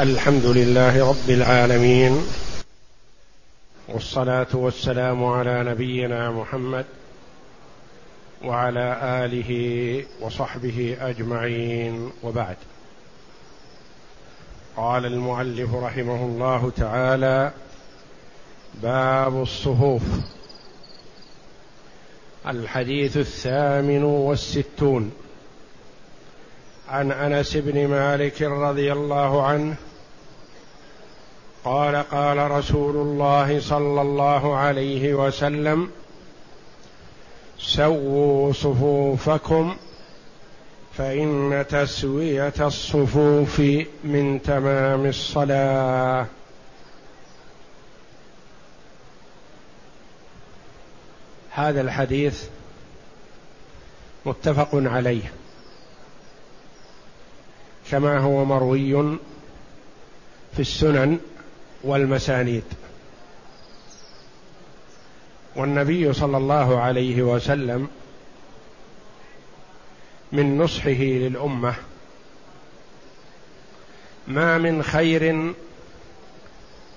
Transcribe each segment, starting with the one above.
الحمد لله رب العالمين والصلاة والسلام على نبينا محمد وعلى آله وصحبه أجمعين وبعد. قال المؤلف رحمه الله تعالى باب الصفوف. الحديث الثامن والستون. عن أنس بن مالك رضي الله عنه قال قال رسول الله صلى الله عليه وسلم سووا صفوفكم فإن تسوية الصفوف من تمام الصلاة. هذا الحديث متفق عليه كما هو مروي في السنن والمسانيد. والنبي صلى الله عليه وسلم من نصحه للأمة ما من خير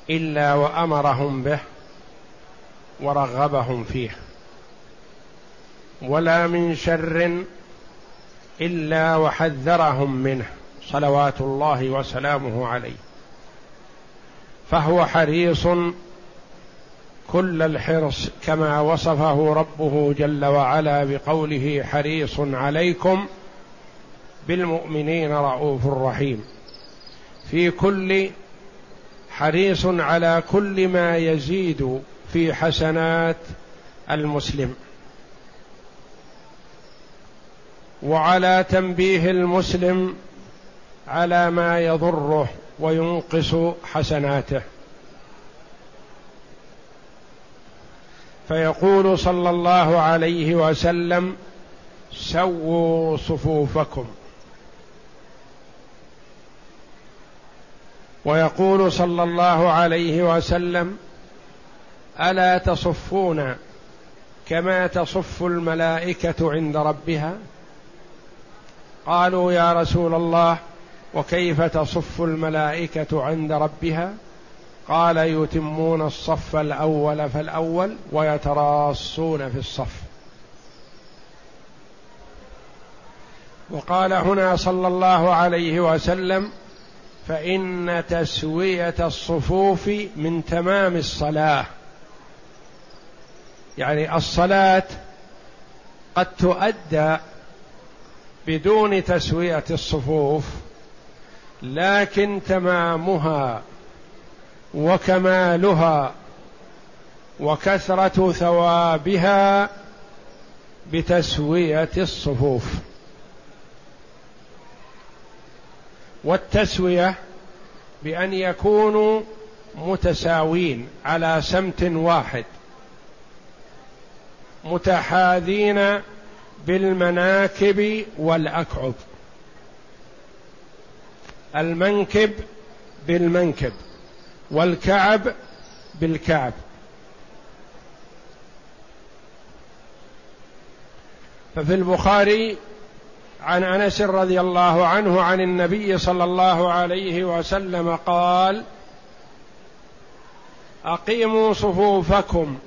إلا وأمرهم به ورغبهم فيه ولا من شر إلا وحذرهم منه صلوات الله وسلامه عليه. فهو حريص كل الحرص كما وصفه ربه جل وعلا بقوله حريص عليكم بالمؤمنين رؤوف رحيم. في كل حريص على كل ما يزيد في حسنات المسلم. وعلى تنبيه المسلم على ما يضره وينقص حسناته. فيقول صلى الله عليه وسلم سووا صفوفكم. ويقول صلى الله عليه وسلم ألا تصفون كما تصف الملائكة عند ربها؟ قالوا يا رسول الله وكيف تصف الملائكة عند ربها؟ قال يتمون الصف الأول فالأول ويتراصون في الصف. وقال هنا صلى الله عليه وسلم فإن تسوية الصفوف من تمام الصلاة. يعني الصلاة قد تؤدى بدون تسوية الصفوف. لكن تمامها وكمالها وكثرة ثوابها بتسوية الصفوف. والتسوية بأن يكونوا متساوين على سمت واحد متحاذين بالمناكب والأكعب. المنكب بالمنكب والكعب بالكعب. ففي البخاري عن أنس رضي الله عنه عن النبي صلى الله عليه وسلم قال أقيموا صفوفكم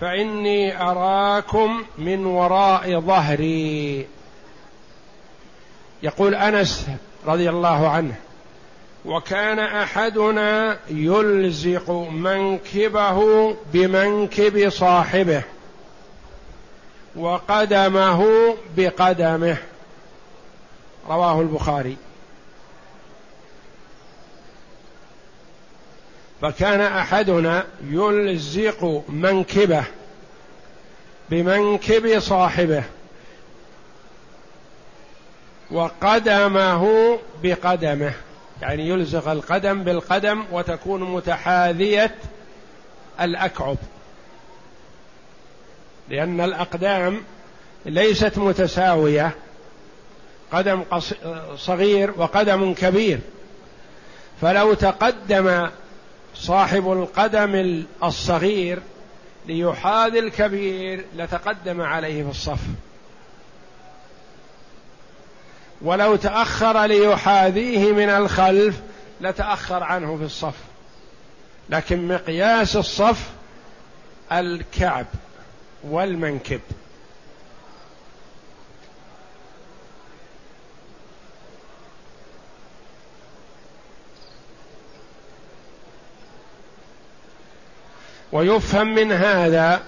فإني أراكم من وراء ظهري. يقول أنس رضي الله عنه. وكان أحدنا يلزق منكبه بمنكب صاحبه وقدمه بقدمه. رواه البخاري. فكان أحدنا يلزق منكبه بمنكب صاحبه. وقدمه بقدمه. يعني يلزق القدم بالقدم وتكون متحاذية الأكعب. لأن الأقدام ليست متساوية. قدم صغير وقدم كبير. فلو تقدم صاحب القدم الصغير ليحاذي الكبير لتقدم عليه في الصف ولو تأخر ليحاذيه من الخلف لتأخر عنه في الصف. لكن مقياس الصف الكعب والمنكب. ويفهم من هذا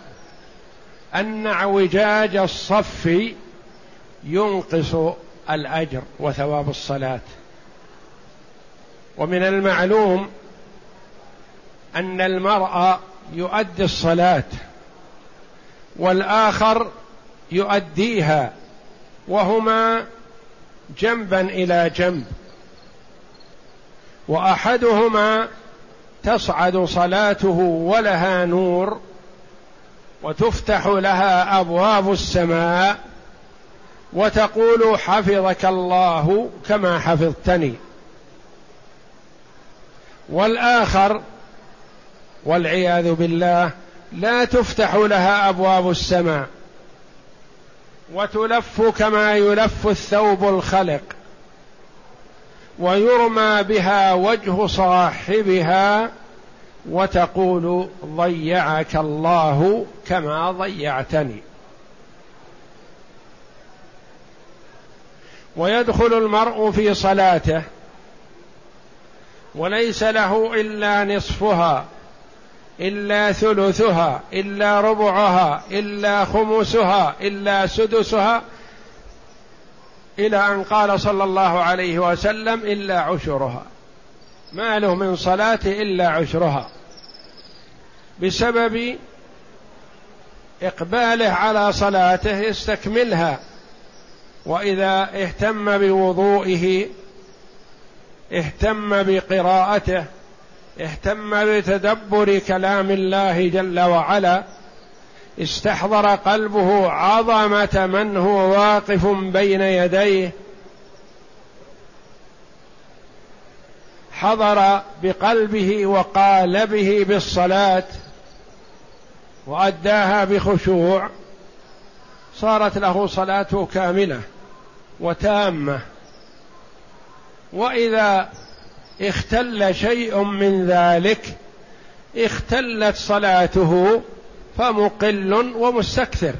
أن اعوجاج الصف ينقص الأجر وثواب الصلاة. ومن المعلوم أن المرء يؤدي الصلاة والآخر يؤديها وهما جنبا إلى جنب. وأحدهما تصعد صلاته ولها نور وتفتح لها أبواب السماء وتقول حفظك الله كما حفظتني. والآخر والعياذ بالله لا تفتح لها أبواب السماء وتلف كما يلف الثوب الخلق ويرمى بها وجه صاحبها وتقول ضيعك الله كما ضيعتني. ويدخل المرء في صلاته وليس له إلا نصفها إلا ثلثها إلا ربعها إلا خمسها إلا سدسها إلى أن قال صلى الله عليه وسلم إلا عشرها. ما له من صلاة إلا عشرها. بسبب إقباله على صلاته يستكملها وإذا اهتم بوضوئه اهتم بقراءته اهتم بتدبر كلام الله جل وعلا استحضر قلبه عظمة من هو واقف بين يديه حضر بقلبه وقالبه بالصلاة وأداها بخشوع صارت له صلاته كاملة وتامة. وإذا اختل شيء من ذلك اختلت صلاته فمقل ومستكثر.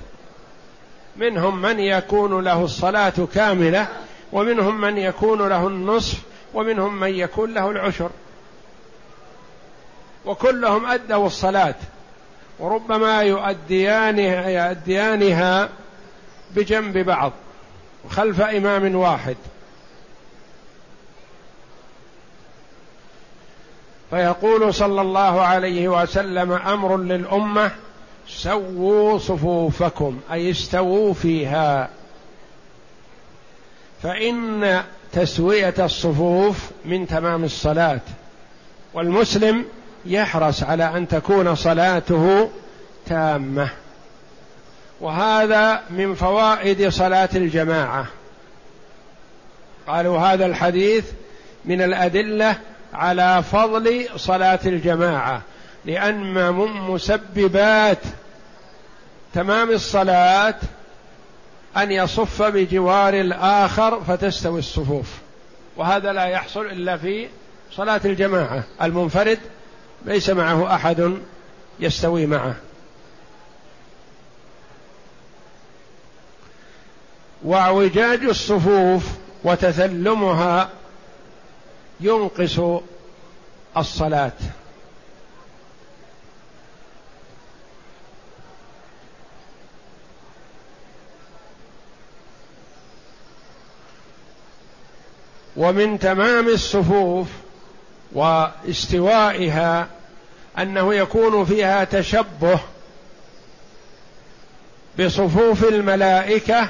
منهم من يكون له الصلاة كاملة ومنهم من يكون له النصف ومنهم من يكون له العشر. وكلهم أدوا الصلاة. وربما يؤديانها يؤديانها بجنب بعض خلف إمام واحد. فيقول صلى الله عليه وسلم أمر للأمة سووا صفوفكم أي استووا فيها. فإن تسوية الصفوف من تمام الصلاة والمسلم يحرص على أن تكون صلاته تامة. وهذا من فوائد صلاة الجماعة. قالوا هذا الحديث من الأدلة على فضل صلاة الجماعة لأن من مسببات تمام الصلاة أن يصف بجوار الآخر فتستوي الصفوف. وهذا لا يحصل إلا في صلاة الجماعة. المنفرد ليس معه أحد يستوي معه. واعوجاج الصفوف وتثلمها ينقص الصلاة. ومن تمام الصفوف واستوائها أنه يكون فيها تشبه بصفوف الملائكة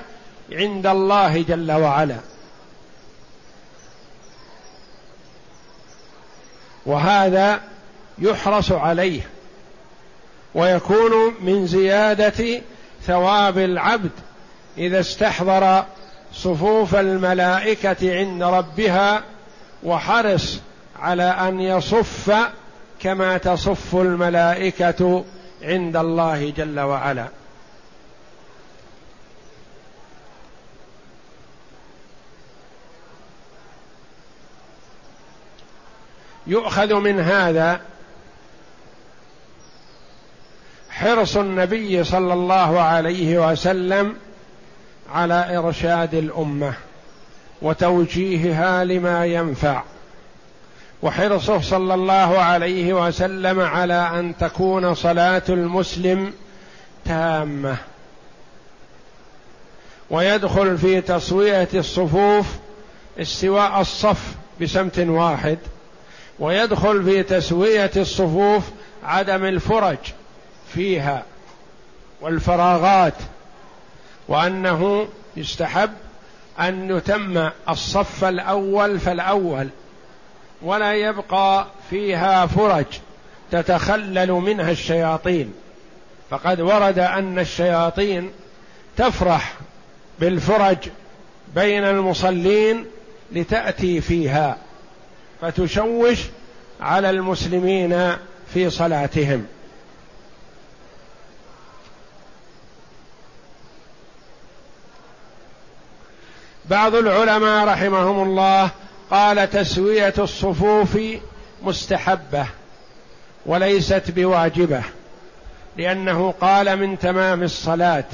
عند الله جل وعلا. وهذا يحرص عليه ويكون من زيادة ثواب العبد إذا استحضر صفوف الملائكة عند ربها وحرص على أن يصف كما تصف الملائكة عند الله جل وعلا. يؤخذ من هذا حرص النبي صلى الله عليه وسلم على إرشاد الأمة وتوجيهها لما ينفع. وحرصه صلى الله عليه وسلم على أن تكون صلاة المسلم تامة. ويدخل في تسويه الصفوف استواء الصف بسمت واحد. ويدخل في تسوية الصفوف عدم الفرج فيها والفراغات وأنه يستحب أن يتم الصف الأول فالأول ولا يبقى فيها فرج تتخلل منها الشياطين. فقد ورد أن الشياطين تفرح بالفرج بين المصلين لتأتي فيها. فتشوش على المسلمين في صلاتهم. بعض العلماء رحمهم الله قال تسوية الصفوف مستحبة وليست بواجبة لأنه قال من تمام الصلاة.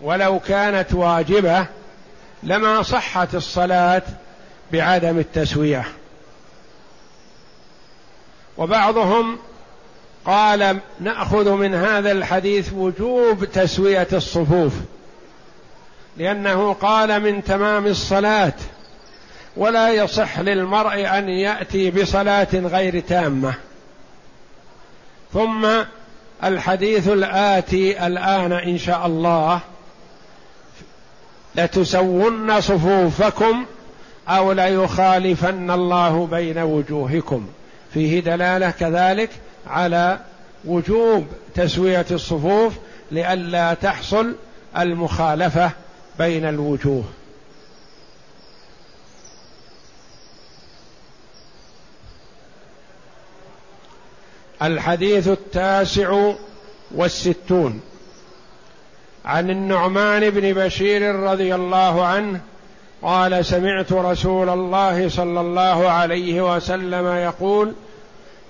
ولو كانت واجبة لما صحت الصلاة بعدم التسوية. وبعضهم قال نأخذ من هذا الحديث وجوب تسوية الصفوف لأنه قال من تمام الصلاة ولا يصح للمرء أن يأتي بصلاة غير تامة. ثم الحديث الآتي الآن إن شاء الله لتسون صفوفكم أو ليخالفن الله بين وجوهكم. فيه دلالة كذلك على وجوب تسوية الصفوف لئلا تحصل المخالفة بين الوجوه. الحديث التاسع والستون. عن النعمان بن بشير رضي الله عنه قال سمعت رسول الله صلى الله عليه وسلم يقول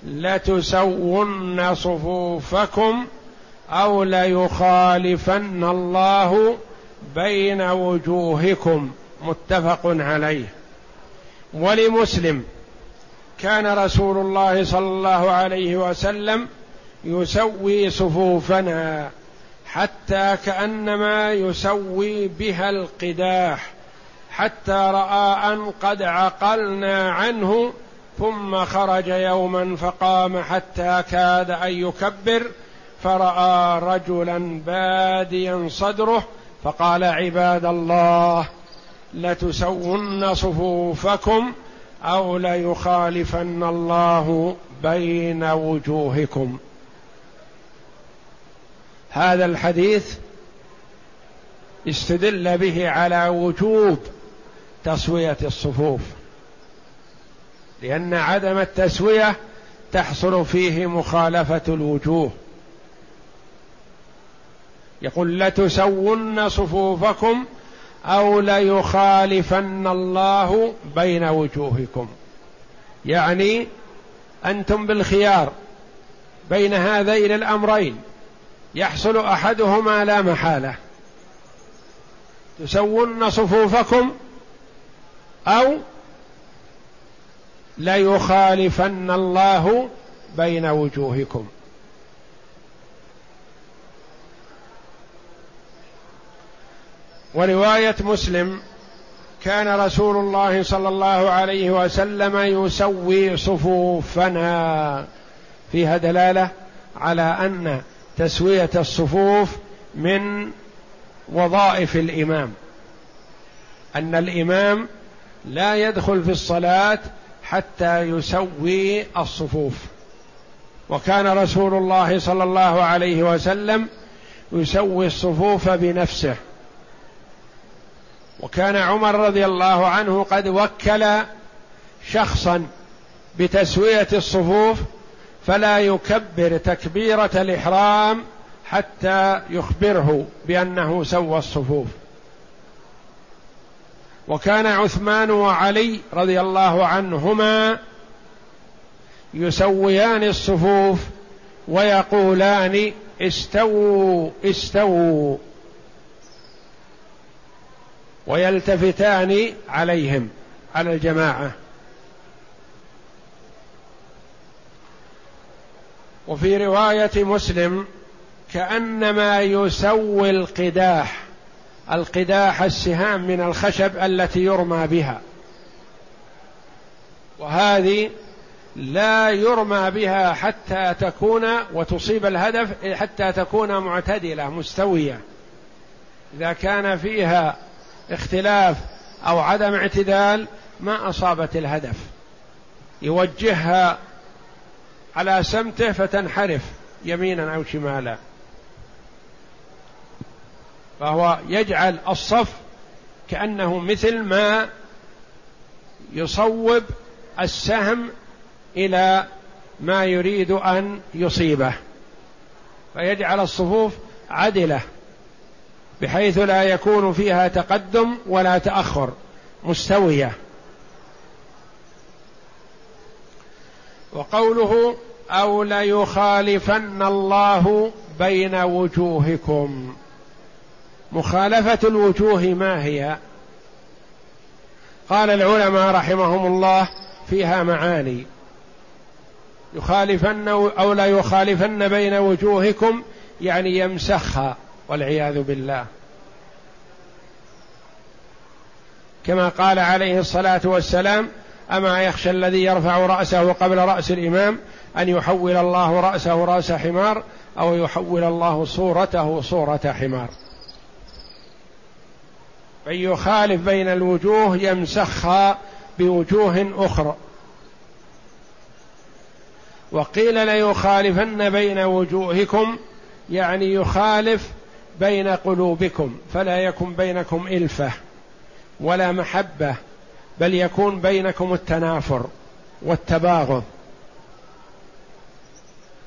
لتسون صفوفكم أو ليخالفن الله بين وجوهكم متفق عليه. ولمسلم كان رسول الله صلى الله عليه وسلم يسوي صفوفنا حتى كأنما يسوي بها القداح حتى رأى أن قد عقلنا عنه ثم خرج يوما فقام حتى كاد أن يكبر فرأى رجلا باديا صدره فقال عباد الله لتسون صفوفكم أو ليخالفن الله بين وجوهكم. هذا الحديث استدل به على وجوب تسويه الصفوف. لأن عدم التسوية تحصل فيه مخالفة الوجوه. يقول لتسون صفوفكم أو ليخالفن الله بين وجوهكم. يعني أنتم بالخيار بين هذين الأمرين. يحصل أحدهما لا محالة. تسون صفوفكم أو ليخالفن الله بين وجوهكم. ورواية مسلم كان رسول الله صلى الله عليه وسلم يسوي صفوفنا. فيها دلالة على أن تسوية الصفوف من وظائف الإمام. أن الإمام لا يدخل في الصلاة حتى يسوي الصفوف. وكان رسول الله صلى الله عليه وسلم يسوي الصفوف بنفسه. وكان عمر رضي الله عنه قد وكل شخصا بتسوية الصفوف فلا يكبر تكبيرة الإحرام حتى يخبره بأنه سوى الصفوف. وكان عثمان وعلي رضي الله عنهما يسويان الصفوف ويقولان استووا استووا. ويلتفتان عليهم على الجماعة. وفي رواية مسلم كأنما يسوي القداح. القداح السهام من الخشب التي يرمى بها. وهذه لا يرمى بها حتى تكون وتصيب الهدف حتى تكون معتدلة مستوية. إذا كان فيها اختلاف أو عدم اعتدال ما أصابت الهدف. يوجهها على سمته فتنحرف يمينا أو شمالا. فهو يجعل الصف كأنه مثل ما يصوب السهم إلى ما يريد أن يصيبه فيجعل الصفوف عدلة بحيث لا يكون فيها تقدم ولا تأخر مستوية. وقوله أو ليخالفن الله بين وجوهكم. مخالفة الوجوه ما هي؟ قال العلماء رحمهم الله فيها معاني. يخالفن أو لا يخالفن بين وجوهكم يعني يمسخها والعياذ بالله. كما قال عليه الصلاة والسلام أما يخشى الذي يرفع رأسه قبل رأس الإمام أن يحول الله رأسه رأس حمار أو يحول الله صورته صورة حمار. من يخالف بين الوجوه يمسخها بوجوه أخرى. وقيل ليخالفن بين وجوهكم يعني يخالف بين قلوبكم فلا يكن بينكم إلفة ولا محبة بل يكون بينكم التنافر والتباغض.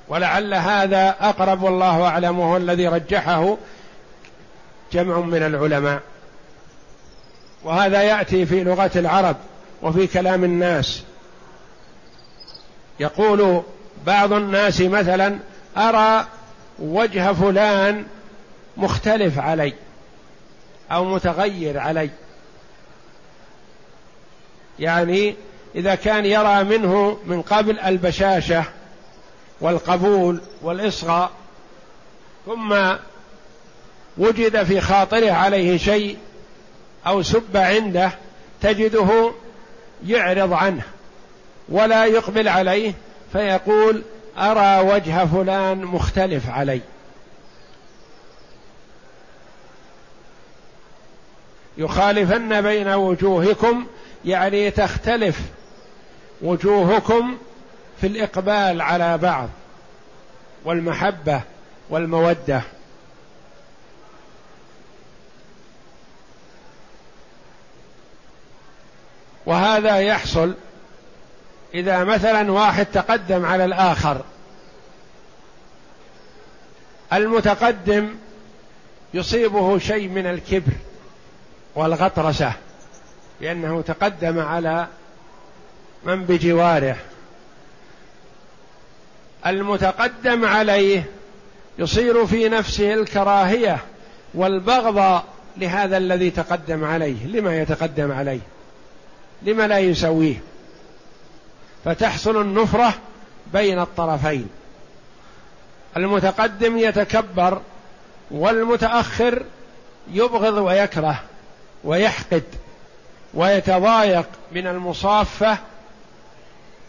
ولعل هذا أقرب والله اعلم وهو الذي رجحه جمع من العلماء. وهذا يأتي في لغة العرب وفي كلام الناس. يقول بعض الناس مثلا أرى وجه فلان مختلف علي أو متغير علي. يعني إذا كان يرى منه من قبل البشاشة والقبول والإصغاء ثم وجد في خاطره عليه شيء أو سب عنده تجده يعرض عنه ولا يقبل عليه فيقول أرى وجه فلان مختلف علي. يخالفن بين وجوهكم يعني تختلف وجوهكم في الإقبال على بعض والمحبة والمودة. وهذا يحصل إذا مثلا واحد تقدم على الآخر. المتقدم يصيبه شيء من الكبر والغطرسة لأنه تقدم على من بجواره. المتقدم عليه يصير في نفسه الكراهية والبغض لهذا الذي تقدم عليه لما يتقدم عليه. لما لا يسويه فتحصل النفرة بين الطرفين. المتقدم يتكبر والمتأخر يبغض ويكره ويحقد ويتضايق من المصافة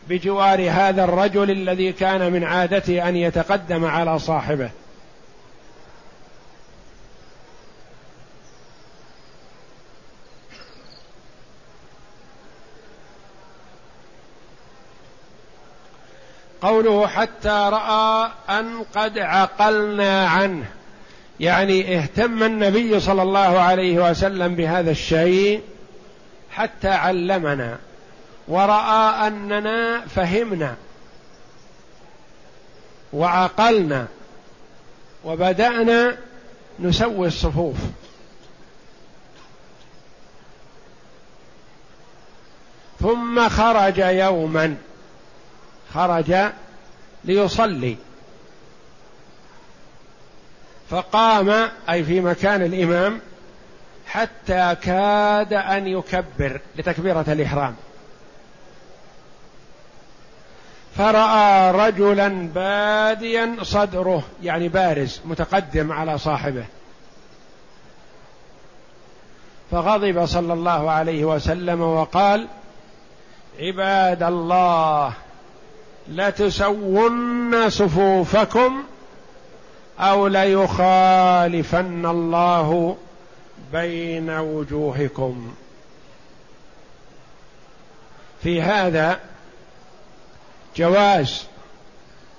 بجوار هذا الرجل الذي كان من عادته أن يتقدم على صاحبه. قوله حتى رأى أن قد عقلنا عنه. يعني اهتم النبي صلى الله عليه وسلم بهذا الشيء حتى علمنا ورأى أننا فهمنا وعقلنا وبدأنا نسوي الصفوف. ثم خرج يوما. خرج ليصلي. فقام أي في مكان الإمام حتى كاد أن يكبر لتكبيرة الإحرام. فرأى رجلا باديا صدره يعني بارز متقدم على صاحبه. فغضب صلى الله عليه وسلم وقال عباد الله لتسون صفوفكم أو ليخالفن الله بين وجوهكم. في هذا جواز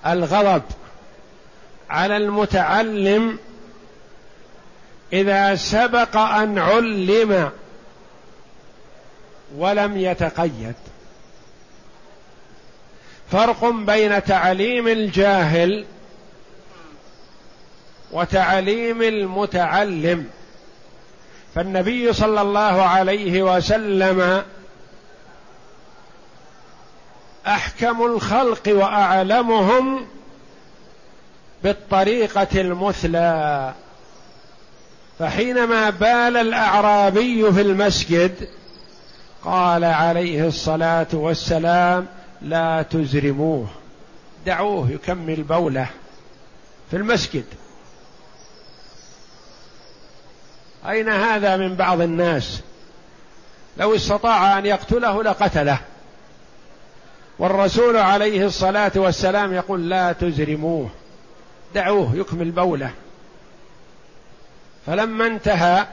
الغضب على المتعلم إذا سبق أن علم ولم يتقيد. فرق بين تعليم الجاهل وتعليم المتعلم. فالنبي صلى الله عليه وسلم أحكم الخلق وأعلمهم بالطريقة المثلى. فحينما بال الأعرابي في المسجد قال عليه الصلاة والسلام لا تزرموه. دعوه يكمل بوله في المسجد. أين هذا من بعض الناس؟ لو استطاع أن يقتله لقتله. والرسول عليه الصلاة والسلام يقول لا تزرموه. دعوه يكمل بوله. فلما انتهى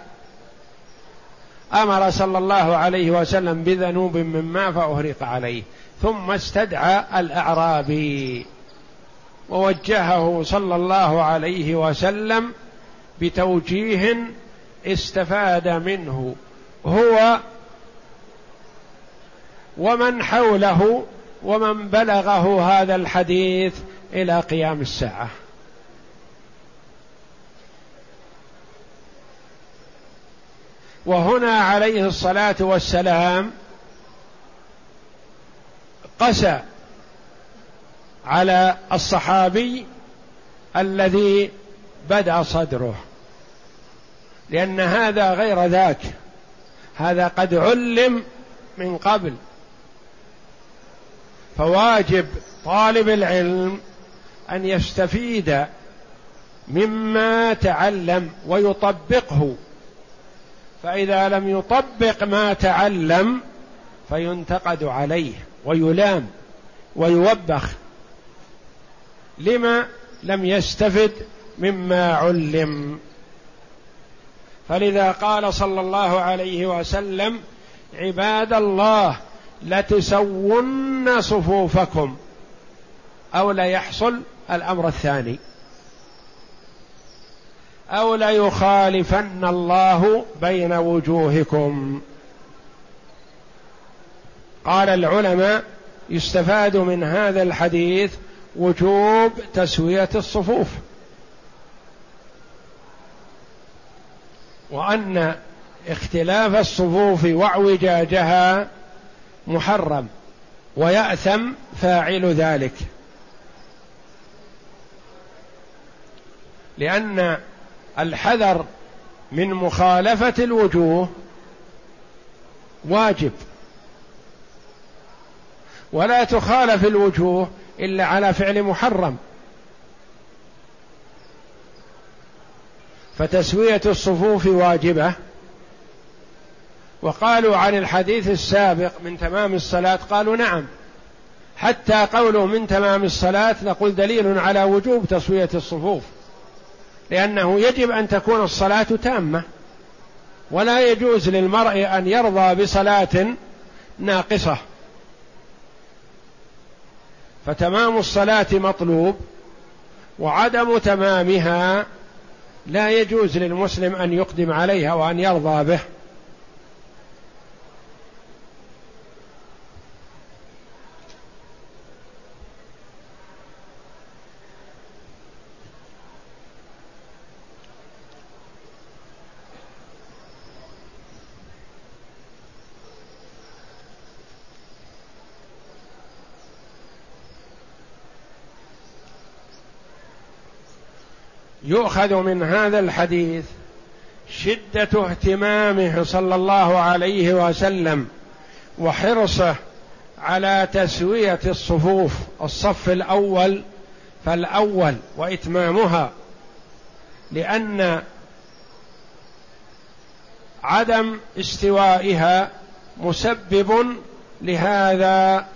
أمر صلى الله عليه وسلم بذنوب من ماء فأهرق عليه. ثم استدعى الأعرابي ووجهه صلى الله عليه وسلم بتوجيه استفاد منه هو ومن حوله ومن بلغه هذا الحديث إلى قيام الساعة. وهنا عليه الصلاة والسلام قسى على الصحابي الذي بدأ صدره. لأن هذا غير ذاك. هذا قد علم من قبل. فواجب طالب العلم أن يستفيد مما تعلم ويطبقه. فإذا لم يطبق ما تعلم فينتقد عليه. ويلام ويوبخ. لما لم يستفد مما علم. فلذا قال صلى الله عليه وسلم عباد الله لتسون صفوفكم أو ليحصل الأمر الثاني. أو ليخالفن الله بين وجوهكم. قال العلماء يستفاد من هذا الحديث وجوب تسوية الصفوف. وأن اختلاف الصفوف واعوجاجها محرم ويأثم فاعل ذلك. لأن الحذر من مخالفة الوجوه واجب. ولا تخالف الوجوه إلا على فعل محرم. فتسوية الصفوف واجبة. وقالوا عن الحديث السابق من تمام الصلاة قالوا نعم. حتى قوله من تمام الصلاة نقول دليل على وجوب تسوية الصفوف. لأنه يجب أن تكون الصلاة تامة. ولا يجوز للمرء أن يرضى بصلاة ناقصة. فتمام الصلاة مطلوب وعدم تمامها لا يجوز للمسلم أن يقدم عليها وأن يرضى به. يؤخذ من هذا الحديث شدة اهتمامه صلى الله عليه وسلم وحرصه على تسوية الصفوف الصف الأول فالأول وإتمامها لأن عدم استوائها مسبب لهذا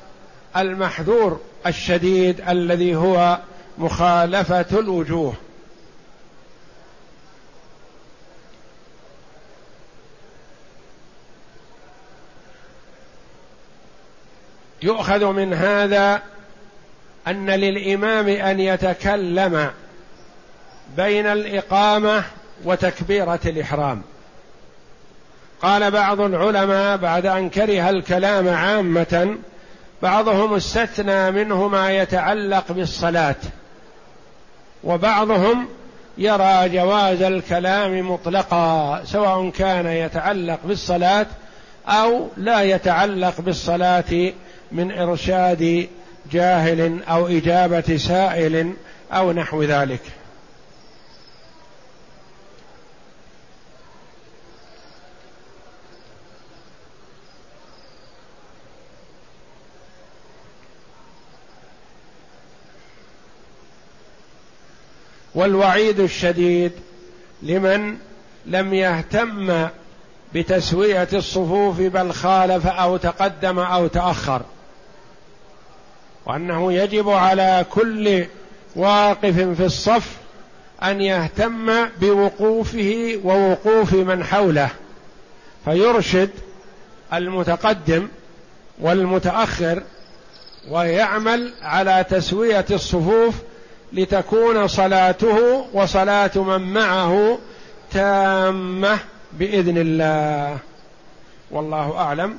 المحذور الشديد الذي هو مخالفة الوجوه. يؤخذ من هذا أن للإمام أن يتكلم بين الإقامة وتكبيرة الإحرام. قال بعض العلماء بعد أن كره الكلام عامة بعضهم استثنى منه ما يتعلق بالصلاة وبعضهم يرى جواز الكلام مطلقا سواء كان يتعلق بالصلاة أو لا يتعلق بالصلاة من إرشاد جاهل أو إجابة سائل أو نحو ذلك. والوعيد الشديد لمن لم يهتم بتسوية الصفوف بل خالف أو تقدم أو تأخر. وأنه يجب على كل واقف في الصف أن يهتم بوقوفه ووقوف من حوله فيرشد المتقدم والمتأخر ويعمل على تسوية الصفوف لتكون صلاته وصلاة من معه تامة بإذن الله. والله أعلم.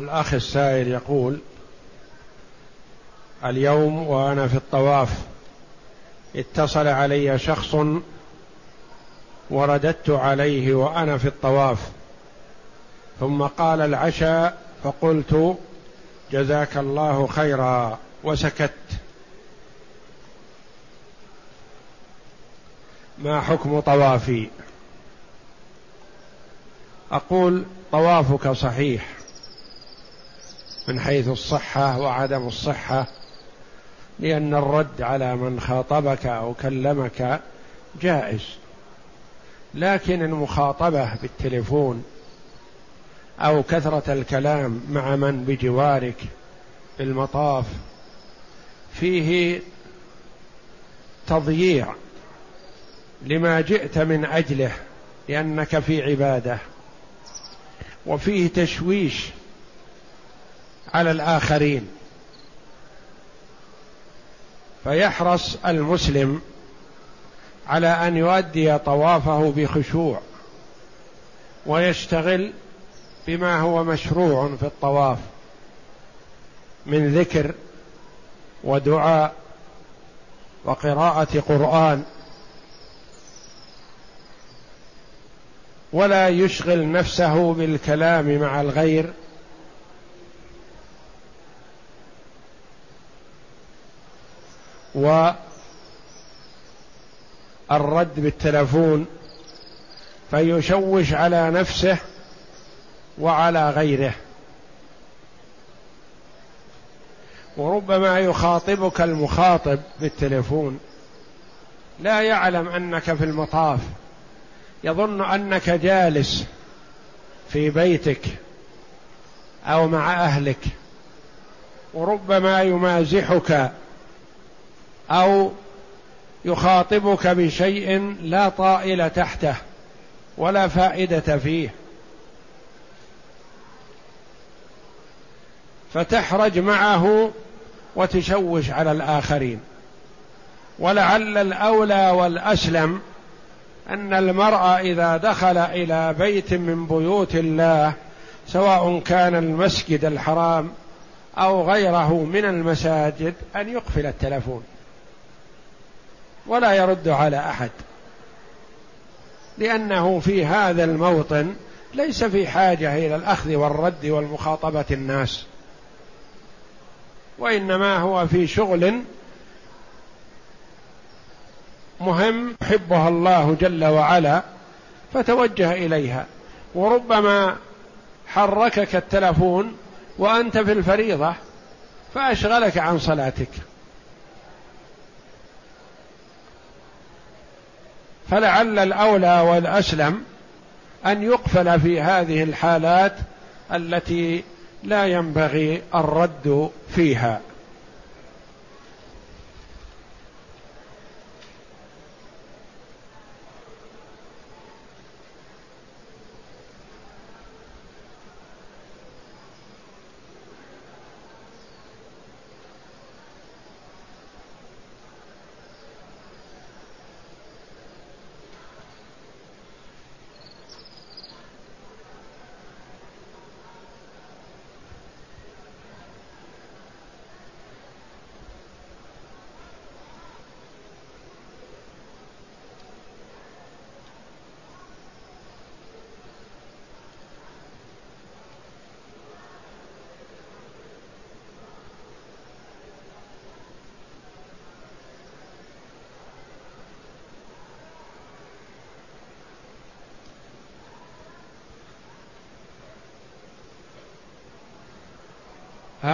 الأخ السائل يقول اليوم وأنا في الطواف اتصل علي شخص ورددت عليه وأنا في الطواف ثم قال العشاء فقلت جزاك الله خيرا وسكت. ما حكم طوافي؟ أقول طوافك صحيح. من حيث الصحة وعدم الصحة لأن الرد على من خاطبك أو كلمك جائز. لكن المخاطبة بالتليفون أو كثرة الكلام مع من بجوارك المطاف فيه تضييع لما جئت من أجله لأنك في عبادة. وفيه تشويش على الآخرين. فيحرص المسلم على أن يؤدي طوافه بخشوع ويشتغل بما هو مشروع في الطواف من ذكر ودعاء وقراءة قرآن. ولا يشغل نفسه بالكلام مع الغير والرد بالتلفون فيشوش على نفسه وعلى غيره. وربما يخاطبك المخاطب بالتلفون. لا يعلم أنك في المطاف. يظن أنك جالس في بيتك أو مع أهلك. وربما يمازحك أو يخاطبك بشيء لا طائل تحته ولا فائدة فيه. فتحرج معه وتشوش على الآخرين. ولعل الأولى والأسلم أن المرء إذا دخل إلى بيت من بيوت الله سواء كان المسجد الحرام أو غيره من المساجد أن يقفل التلفون. ولا يرد على أحد. لأنه في هذا الموطن ليس في حاجة إلى الأخذ والرد والمخاطبة الناس. وإنما هو في شغل مهم يحبها الله جل وعلا فتوجه إليها. وربما حركك التلفون وأنت في الفريضة فأشغلك عن صلاتك. فلعل الأولى والأسلم أن يقفل في هذه الحالات التي لا ينبغي الرد فيها.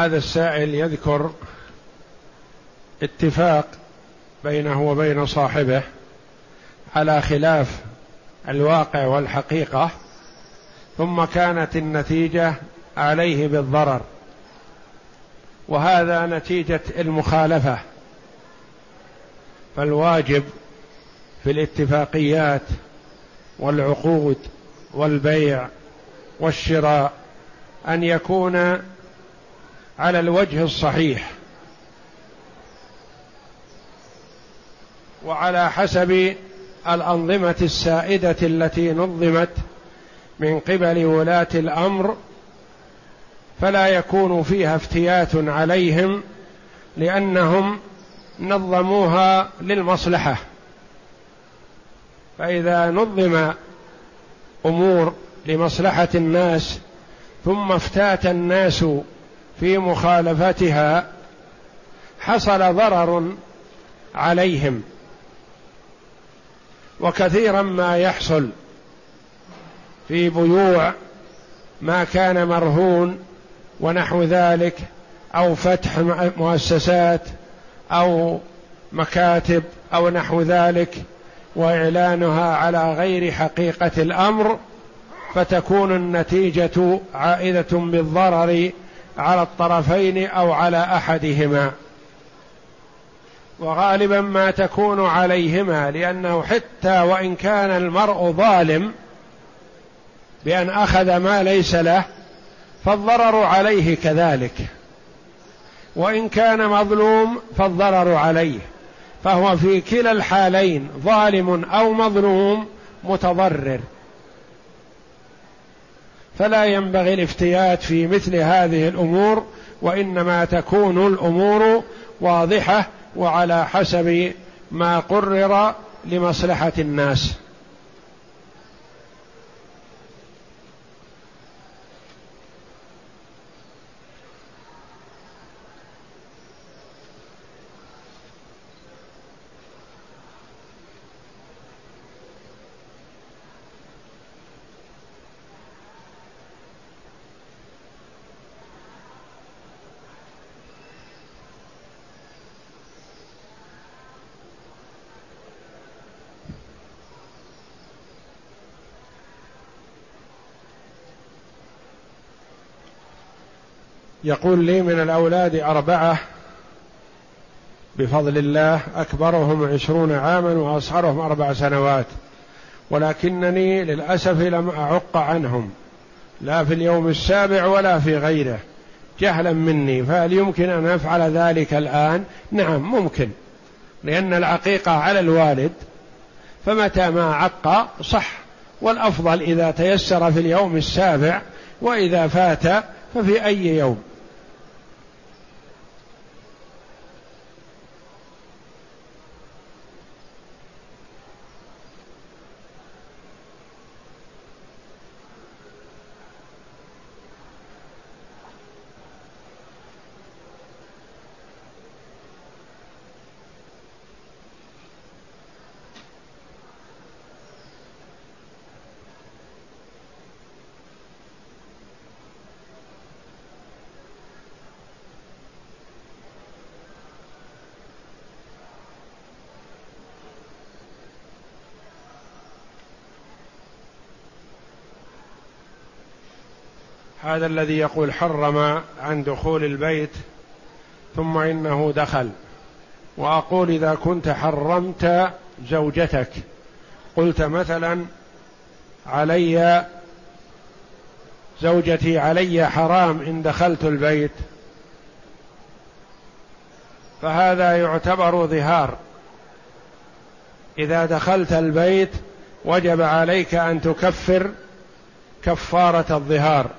هذا السائل يذكر اتفاق بينه وبين صاحبه على خلاف الواقع والحقيقة ثم كانت النتيجة عليه بالضرر وهذا نتيجة المخالفة. فالواجب في الاتفاقيات والعقود والبيع والشراء أن يكون على الوجه الصحيح. وعلى حسب الأنظمة السائدة التي نظمت من قبل ولاة الأمر فلا يكون فيها افتيات عليهم لأنهم نظموها للمصلحة. فإذا نظم أمور لمصلحة الناس ثم افتات الناس في مخالفتها حصل ضرر عليهم وكثيرا ما يحصل في بيوع ما كان مرهون ونحو ذلك أو فتح مؤسسات أو مكاتب أو نحو ذلك وإعلانها على غير حقيقة الأمر فتكون النتيجة عائدة بالضرر على الطرفين أو على أحدهما. وغالبا ما تكون عليهما لأنه حتى وإن كان المرء ظالم بأن أخذ ما ليس له فالضرر عليه كذلك. وإن كان مظلوم فالضرر عليه. فهو في كلا الحالين ظالم أو مظلوم متضرر. فلا ينبغي الافتيات في مثل هذه الأمور وإنما تكون الأمور واضحة وعلى حسب ما قرر لمصلحة الناس. يقول لي من الأولاد أربعة. بفضل الله أكبرهم عشرون عاما وأصغرهم أربع سنوات. ولكنني للأسف لم أعق عنهم. لا في اليوم السابع ولا في غيره. جهلا مني فهل يمكن أن أفعل ذلك الآن؟ نعم ممكن. لأن العقيقة على الوالد فمتى ما عق صح. والأفضل إذا تيسر في اليوم السابع وإذا فات ففي أي يوم. هذا الذي يقول حرم عن دخول البيت ثم إنه دخل. وأقول إذا كنت حرمت زوجتك قلت مثلا علي زوجتي علي حرام إن دخلت البيت. فهذا يعتبر ظهار. إذا دخلت البيت وجب عليك أن تكفر كفارة الظهار.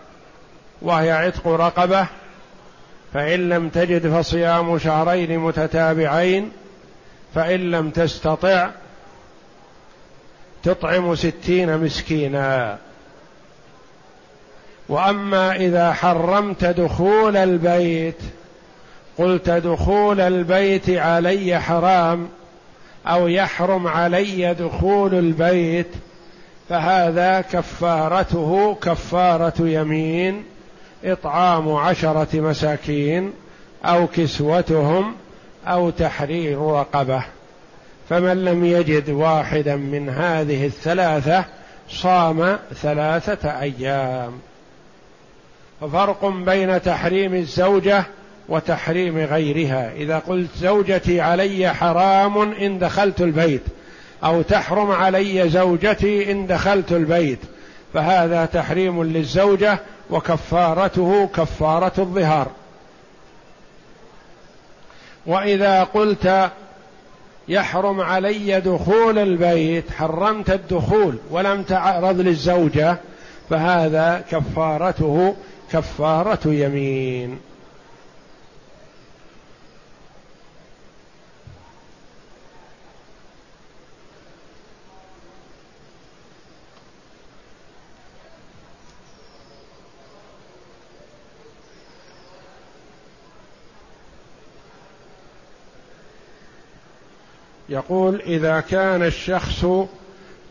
وهي عتق رقبة فإن لم تجد فصيام شهرين متتابعين فإن لم تستطع تطعم ستين مسكينا. وأما إذا حرمت دخول البيت قلت دخول البيت علي حرام أو يحرم علي دخول البيت فهذا كفارته كفارة يمين. إطعام عشرة مساكين أو كسوتهم أو تحرير رقبة. فمن لم يجد واحدا من هذه الثلاثة صام ثلاثة أيام. ففرق بين تحريم الزوجة وتحريم غيرها. إذا قلت زوجتي علي حرام إن دخلت البيت أو تحرم علي زوجتي إن دخلت البيت فهذا تحريم للزوجة وكفارته كفارة الظهار. وإذا قلت يحرم علي دخول البيت حرمت الدخول ولم تعرض للزوجة فهذا كفارته كفارة يمين. يقول إذا كان الشخص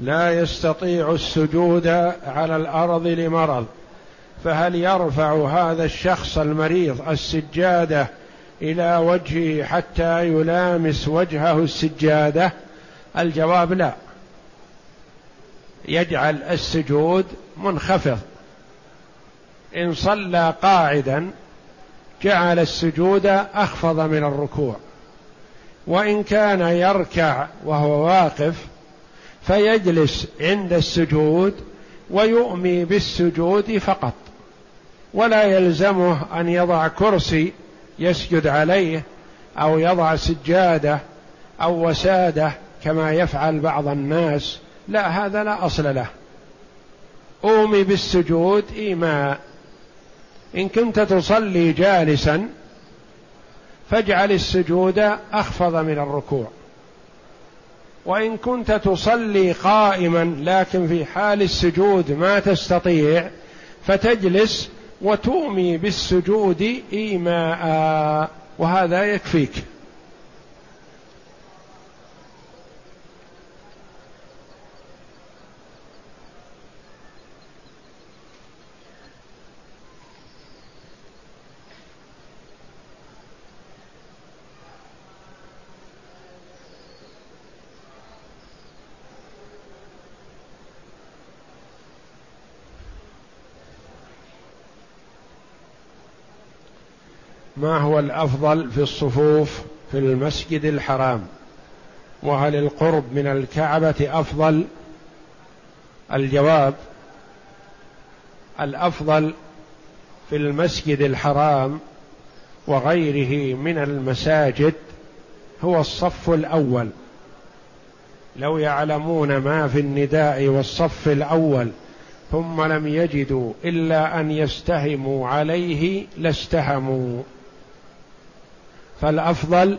لا يستطيع السجود على الأرض لمرض فهل يرفع هذا الشخص المريض السجادة إلى وجهه حتى يلامس وجهه السجادة؟ الجواب لا. يجعل السجود منخفض. إن صلى قاعدا جعل السجود أخفض من الركوع. وإن كان يركع وهو واقف فيجلس عند السجود ويؤمي بالسجود فقط ولا يلزمه أن يضع كرسي يسجد عليه أو يضع سجادة أو وسادة كما يفعل بعض الناس لا هذا لا أصل له. أومي بالسجود إيماء. إن كنت تصلي جالسا فاجعل السجود أخفض من الركوع. وإن كنت تصلي قائما لكن في حال السجود ما تستطيع فتجلس وتومي بالسجود إيماء وهذا يكفيك. ما هو الأفضل في الصفوف في المسجد الحرام؟ وهل القرب من الكعبة أفضل؟ الجواب الأفضل في المسجد الحرام وغيره من المساجد هو الصف الأول. لو يعلمون ما في النداء والصف الأول ثم لم يجدوا إلا أن يستهموا عليه لاستهموا. فالأفضل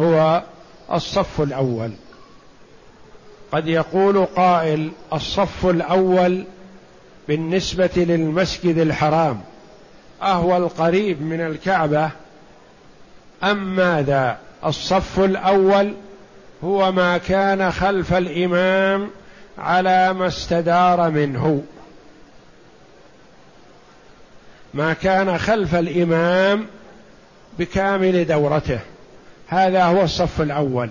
هو الصف الأول. قد يقول قائل الصف الأول بالنسبة للمسجد الحرام أهو القريب من الكعبة. أم ماذا؟ الصف الأول هو ما كان خلف الإمام على ما استدار منه. ما كان خلف الإمام بكامل دورته. هذا هو الصف الأول.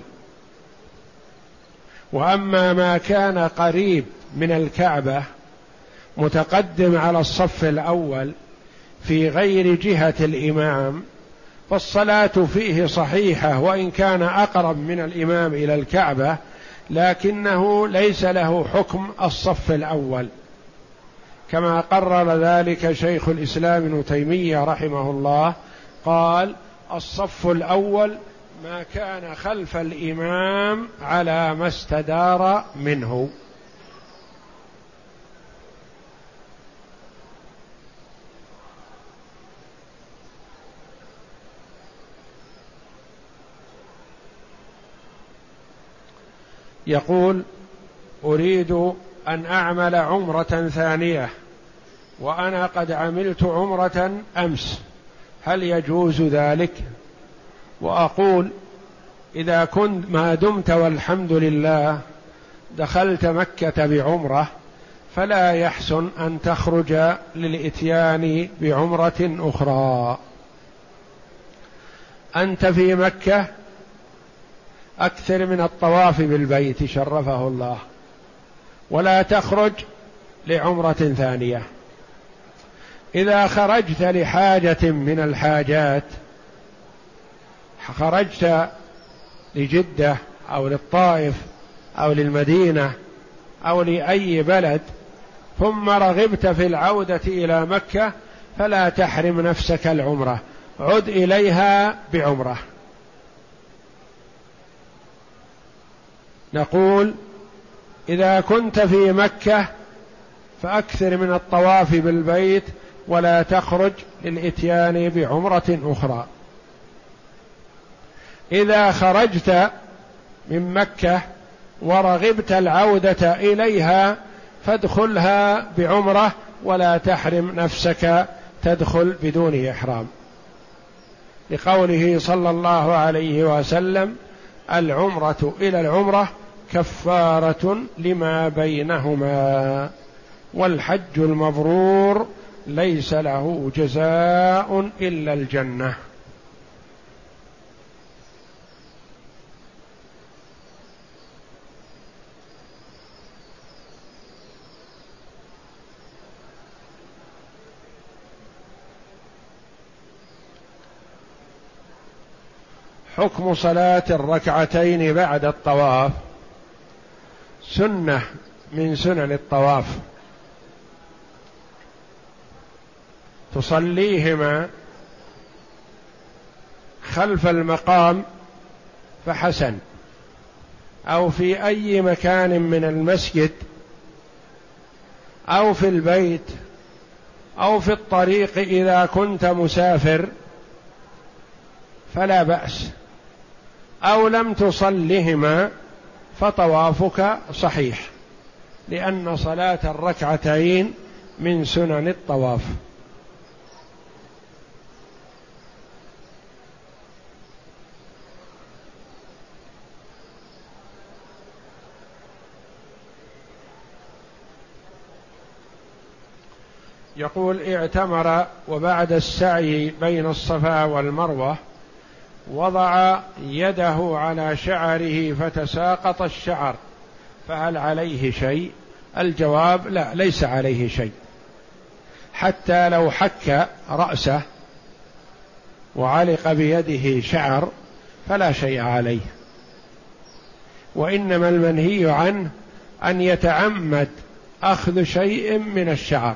وأما ما كان قريب من الكعبة متقدم على الصف الأول في غير جهة الإمام فالصلاة فيه صحيحة وإن كان أقرب من الإمام إلى الكعبة لكنه ليس له حكم الصف الأول. كما قرر ذلك شيخ الإسلام ابن تيمية رحمه الله قال الصف الأول ما كان خلف الإمام على ما استدار منه. يقول أريد أن أعمل عمرة ثانية وأنا قد عملت عمرة أمس. هل يجوز ذلك؟ وأقول إذا كنت ما دمت والحمد لله دخلت مكة بعمرة فلا يحسن أن تخرج للإتيان بعمرة أخرى. أنت في مكة أكثر من الطواف بالبيت شرفه الله. ولا تخرج لعمرة ثانية. إذا خرجت لحاجة من الحاجات خرجت لجدة أو للطائف أو للمدينة أو لأي بلد ثم رغبت في العودة إلى مكة فلا تحرم نفسك العمرة. عد إليها بعمرة. نقول إذا كنت في مكة فأكثر من الطواف بالبيت ولا تخرج للإتيان بعمرة أخرى. إذا خرجت من مكة ورغبت العودة إليها فادخلها بعمرة ولا تحرم نفسك تدخل بدون إحرام. لقوله صلى الله عليه وسلم العمرة إلى العمرة كفارة لما بينهما والحج المبرور ليس له جزاء إلا الجنة. حكم صلاة الركعتين بعد الطواف. سنة من سنن الطواف. تصليهما خلف المقام فحسن أو في أي مكان من المسجد أو في البيت أو في الطريق إذا كنت مسافر فلا بأس. أو لم تصلهما فطوافك صحيح لأن صلاة الركعتين من سنن الطواف. يقول اعتمر وبعد السعي بين الصفا والمروة وضع يده على شعره فتساقط الشعر فهل عليه شيء؟ الجواب لا ليس عليه شيء. حتى لو حك رأسه وعلق بيده شعر فلا شيء عليه. وإنما المنهي عنه أن يتعمد أخذ شيء من الشعر.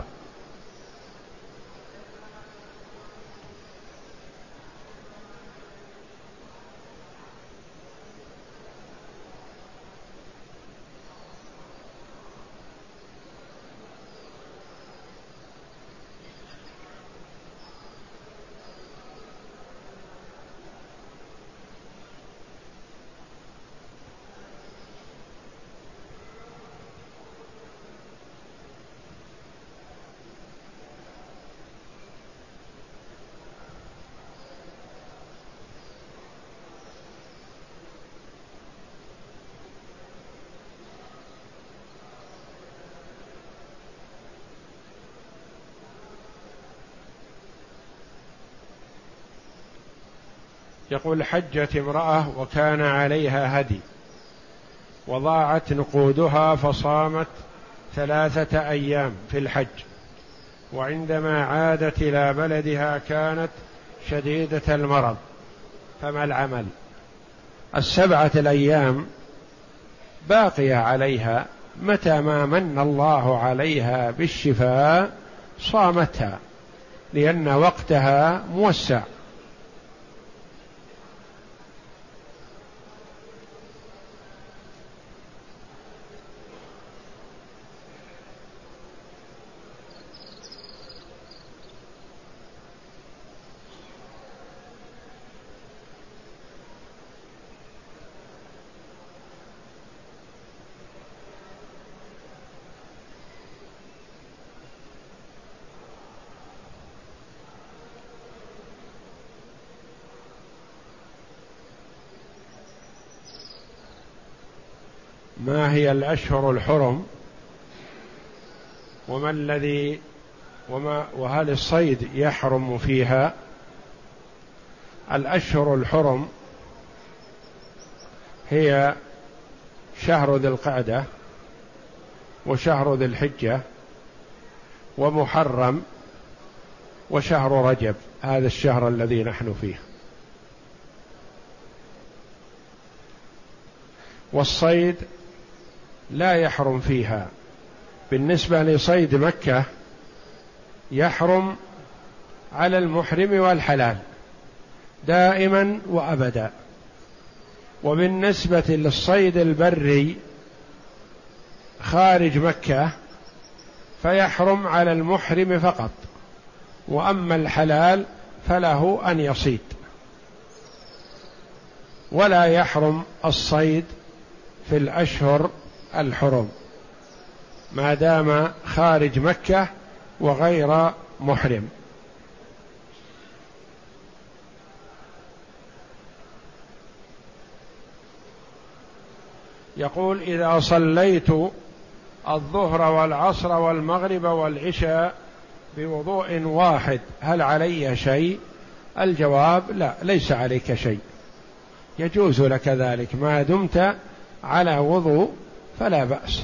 يقول حجت امرأة وكان عليها هدي وضاعت نقودها فصامت ثلاثة أيام في الحج وعندما عادت إلى بلدها كانت شديدة المرض فما العمل؟ السبعة الأيام باقية عليها متى ما من الله عليها بالشفاء صامتها لأن وقتها موسع ما هي الأشهر الحرم وما الذي وما وهل الصيد يحرم فيها؟ الأشهر الحرم هي شهر ذي القعدة وشهر ذي الحجة ومحرم وشهر رجب هذا الشهر الذي نحن فيه. والصيد لا يحرم فيها. بالنسبة لصيد مكة يحرم على المحرم والحلال دائما وابدا. وبالنسبة للصيد البري خارج مكة فيحرم على المحرم فقط. وأما الحلال فله أن يصيد. ولا يحرم الصيد في الأشهر الحرم ما دام خارج مكة وغير محرم. يقول إذا صليت الظهر والعصر والمغرب والعشاء بوضوء واحد هل علي شيء؟ الجواب لا ليس عليك شيء. يجوز لك ذلك. ما دمت على وضوء فلا بأس.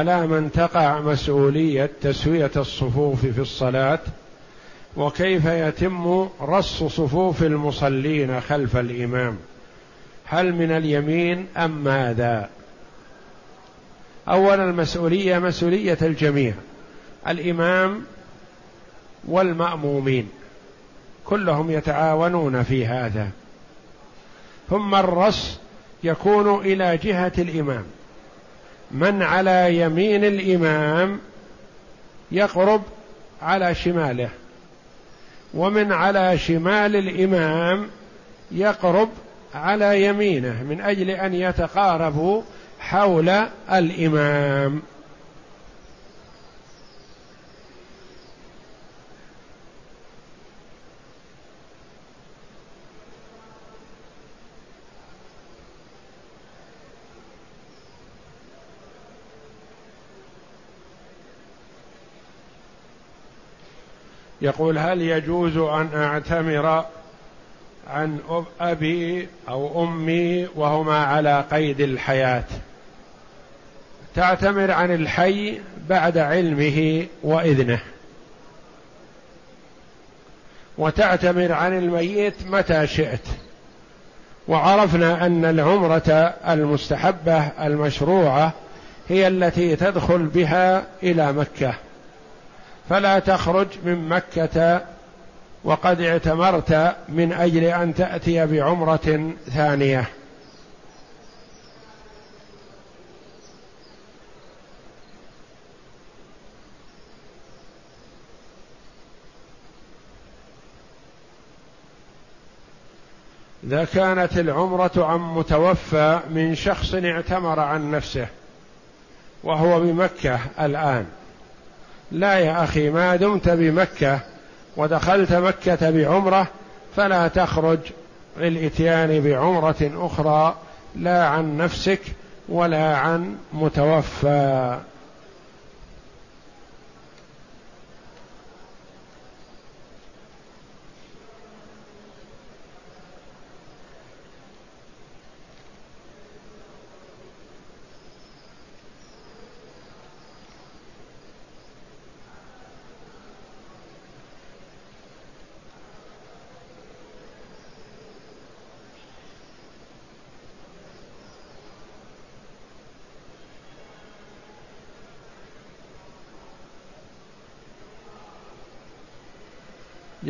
على من تقع مسؤولية تسوية الصفوف في الصلاة وكيف يتم رص صفوف المصلين خلف الإمام هل من اليمين أم ماذا؟ اولا المسؤولية مسؤولية الجميع الإمام والمأمومين كلهم يتعاونون في هذا ثم الرص يكون إلى جهة الإمام. من على يمين الإمام يقرب على شماله ومن على شمال الإمام يقرب على يمينه من أجل أن يتقاربوا حول الإمام. يقول هل يجوز أن أعتمر عن أبي أو أمي وهما على قيد الحياة؟ تعتمر عن الحي بعد علمه وإذنه. وتعتمر عن الميت متى شئت. وعرفنا أن العمرة المستحبة المشروعة هي التي تدخل بها إلى مكة. فلا تخرج من مكة وقد اعتمرت من أجل أن تأتي بعمرة ثانية. إذا كانت العمرة عن متوفى من شخص اعتمر عن نفسه وهو بمكة الآن. لا يا أخي ما دمت بمكة ودخلت مكة بعمرة فلا تخرج للإتيان بعمرة أخرى لا عن نفسك ولا عن متوفى.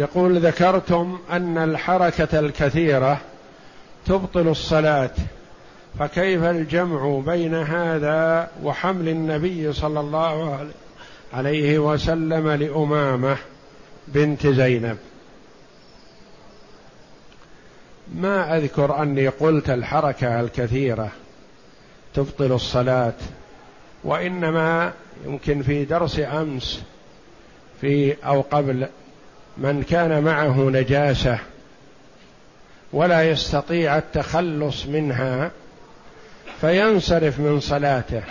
يقول ذكرتم أن الحركة الكثيرة تبطل الصلاة فكيف الجمع بين هذا وحمل النبي صلى الله عليه وسلم لأمامة بنت زينب؟ ما أذكر أني قلت الحركة الكثيرة تبطل الصلاة وإنما يمكن في درس أمس في أو قبل من كان معه نجاسة ولا يستطيع التخلص منها فينصرف من صلاته.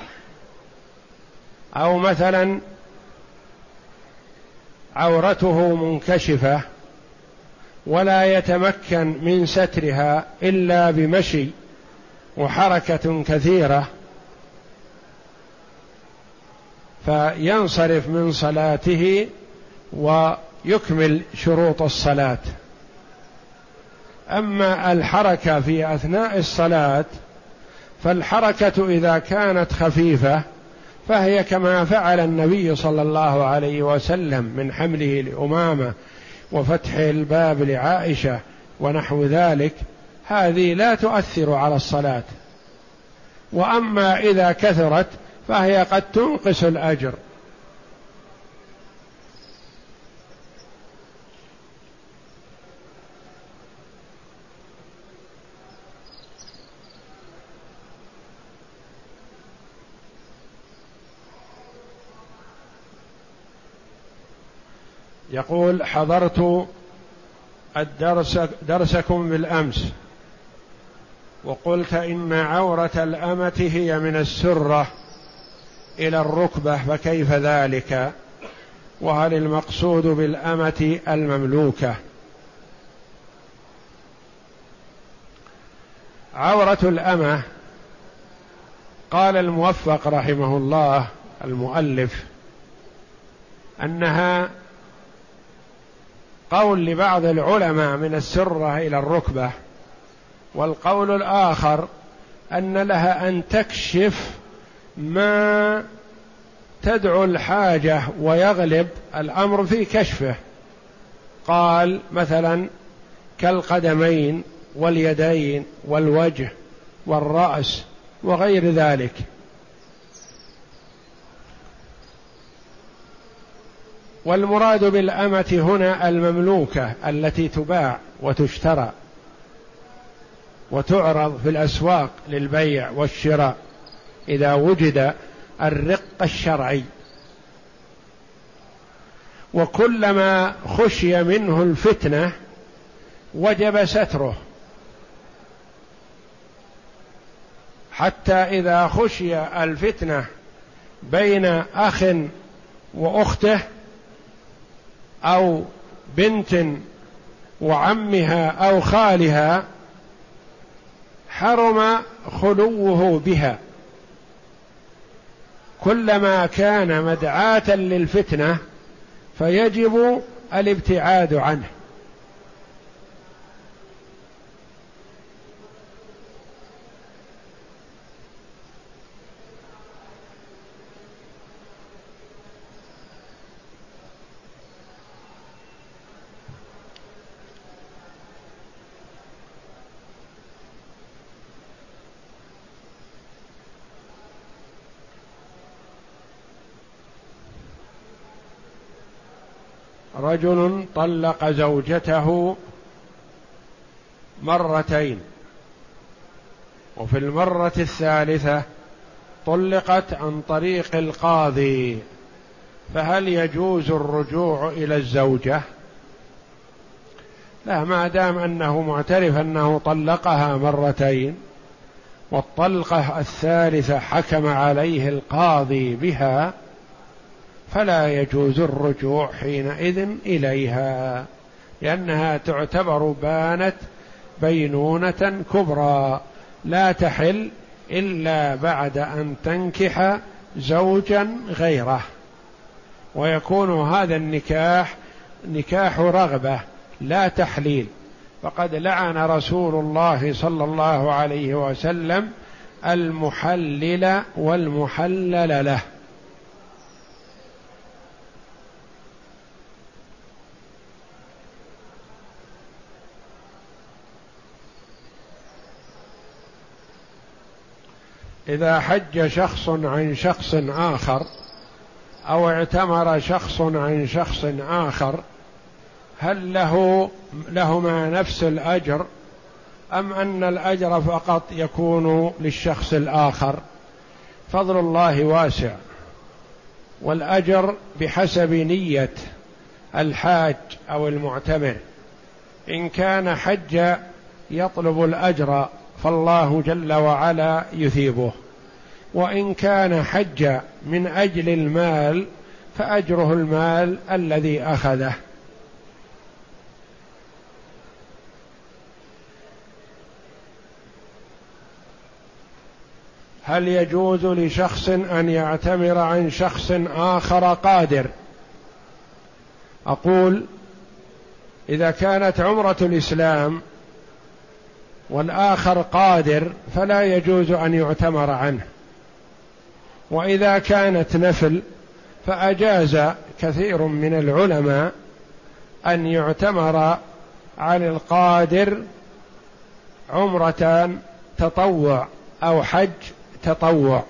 أو مثلا عورته منكشفة ولا يتمكن من سترها إلا بمشي وحركة كثيرة فينصرف من صلاته و يكمل شروط الصلاة. أما الحركة في أثناء الصلاة فالحركة إذا كانت خفيفة فهي كما فعل النبي صلى الله عليه وسلم من حمله لأمامة وفتح الباب لعائشة ونحو ذلك هذه لا تؤثر على الصلاة. وأما إذا كثرت فهي قد تنقص الأجر. يقول حضرت الدرس درسكم بالأمس وقلت إن عورة الأمة هي من السرة إلى الركبة فكيف ذلك؟ وهل المقصود بالأمة المملوكة؟ عورة الأمة قال الموفق رحمه الله المؤلف أنها قول لبعض العلماء من السرة إلى الركبة والقول الآخر أن لها أن تكشف ما تدعو الحاجة ويغلب الأمر في كشفه. قال مثلا كالقدمين واليدين والوجه والرأس وغير ذلك. والمراد بالأمة هنا المملوكة التي تباع وتشترى وتعرض في الأسواق للبيع والشراء إذا وجد الرق الشرعي. وكلما خشي منه الفتنة وجب ستره. حتى إذا خشي الفتنة بين أخ وأخته أو بنت وعمها أو خالها حرم خلوه بها. كلما كان مدعاة للفتنة فيجب الابتعاد عنه. رجل طلق زوجته مرتين. وفي المرة الثالثة طلقت عن طريق القاضي. فهل يجوز الرجوع إلى الزوجة؟ لا ما دام أنه معترف أنه طلقها مرتين والطلقة الثالثة حكم عليه القاضي بها فلا يجوز الرجوع حينئذ إليها لأنها تعتبر بانت بينونة كبرى لا تحل إلا بعد أن تنكح زوجا غيره. ويكون هذا النكاح نكاح رغبة لا تحليل. فقد لعن رسول الله صلى الله عليه وسلم المحلل والمحلل له. إذا حج شخص عن شخص آخر أو اعتمر شخص عن شخص آخر هل له لهما نفس الأجر أم أن الأجر فقط يكون للشخص الآخر؟ فضل الله واسع. والأجر بحسب نية الحاج أو المعتمر. إن كان حج يطلب الأجر فالله جل وعلا يثيبه. وإن كان حج من أجل المال فأجره المال الذي أخذه. هل يجوز لشخص أن يعتمر عن شخص آخر قادر؟ أقول إذا كانت عمرة الإسلام والآخر قادر فلا يجوز أن يعتمر عنه. وإذا كانت نفل فأجاز كثير من العلماء أن يعتمر عن القادر عمرة تطوع أو حج تطوع.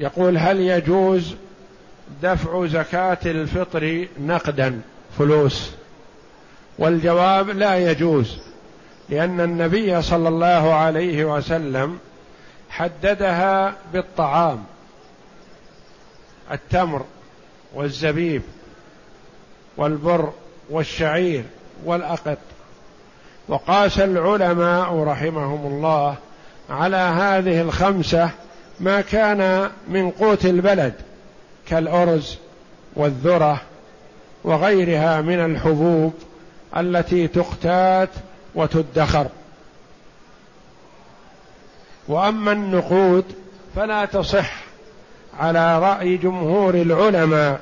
يقول هل يجوز دفع زكاة الفطر نقدا؟ فلوس. والجواب لا يجوز لأن النبي صلى الله عليه وسلم حددها بالطعام التمر والزبيب والبر والشعير والأقط. وقاس العلماء رحمهم الله على هذه الخمسة ما كان من قوت البلد كالأرز والذرة وغيرها من الحبوب التي تقتات وتدخر. وأما النقود فلا تصح على رأي جمهور العلماء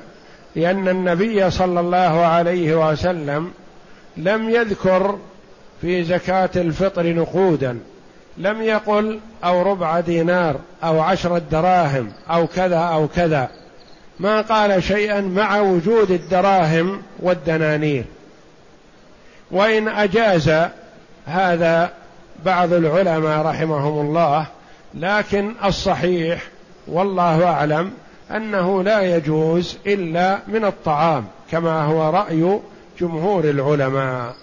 لأن النبي صلى الله عليه وسلم لم يذكر في زكاة الفطر نقودا لم يقل أو ربع دينار أو عشره دراهم أو كذا أو كذا. ما قال شيئا مع وجود الدراهم والدنانير. وإن أجاز هذا بعض العلماء رحمهم الله لكن الصحيح والله أعلم أنه لا يجوز إلا من الطعام كما هو رأي جمهور العلماء.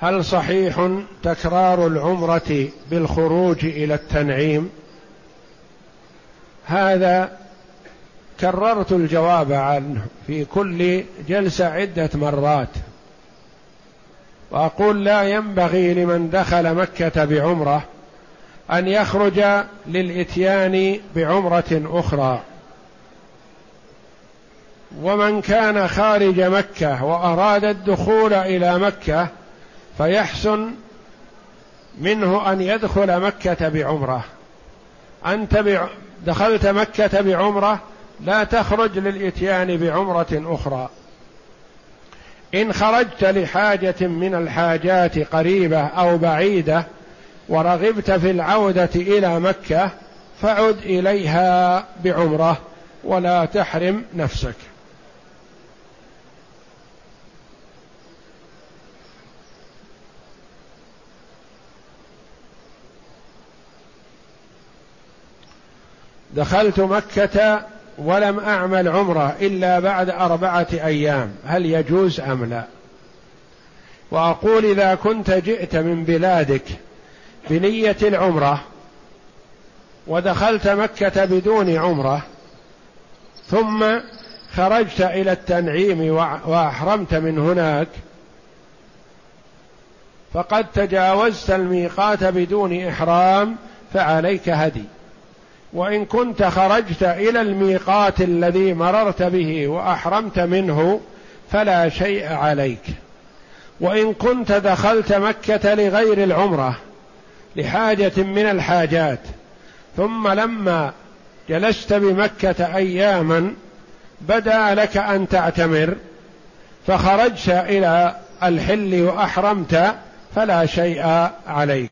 هل صحيح تكرار العمرة بالخروج إلى التنعيم؟ هذا كررت الجواب عنه في كل جلسة عدة مرات. وأقول لا ينبغي لمن دخل مكة بعمرة أن يخرج للإتيان بعمرة أخرى. ومن كان خارج مكة وأراد الدخول إلى مكة فيحسن منه أن يدخل مكة بعمرة. أنت دخلت مكة بعمرة لا تخرج للإتيان بعمرة أخرى. إن خرجت لحاجة من الحاجات قريبة أو بعيدة ورغبت في العودة إلى مكة فعد إليها بعمرة ولا تحرم نفسك. دخلت مكة ولم أعمل عمرة إلا بعد أربعة أيام هل يجوز أم لا؟ وأقول إذا كنت جئت من بلادك بنية العمرة ودخلت مكة بدون عمرة ثم خرجت إلى التنعيم وأحرمت من هناك فقد تجاوزت الميقات بدون إحرام فعليك هدي. وإن كنت خرجت إلى الميقات الذي مررت به وأحرمت منه فلا شيء عليك. وإن كنت دخلت مكة لغير العمرة لحاجة من الحاجات ثم لما جلست بمكة أياما بدا لك أن تعتمر فخرجت إلى الحل وأحرمت فلا شيء عليك.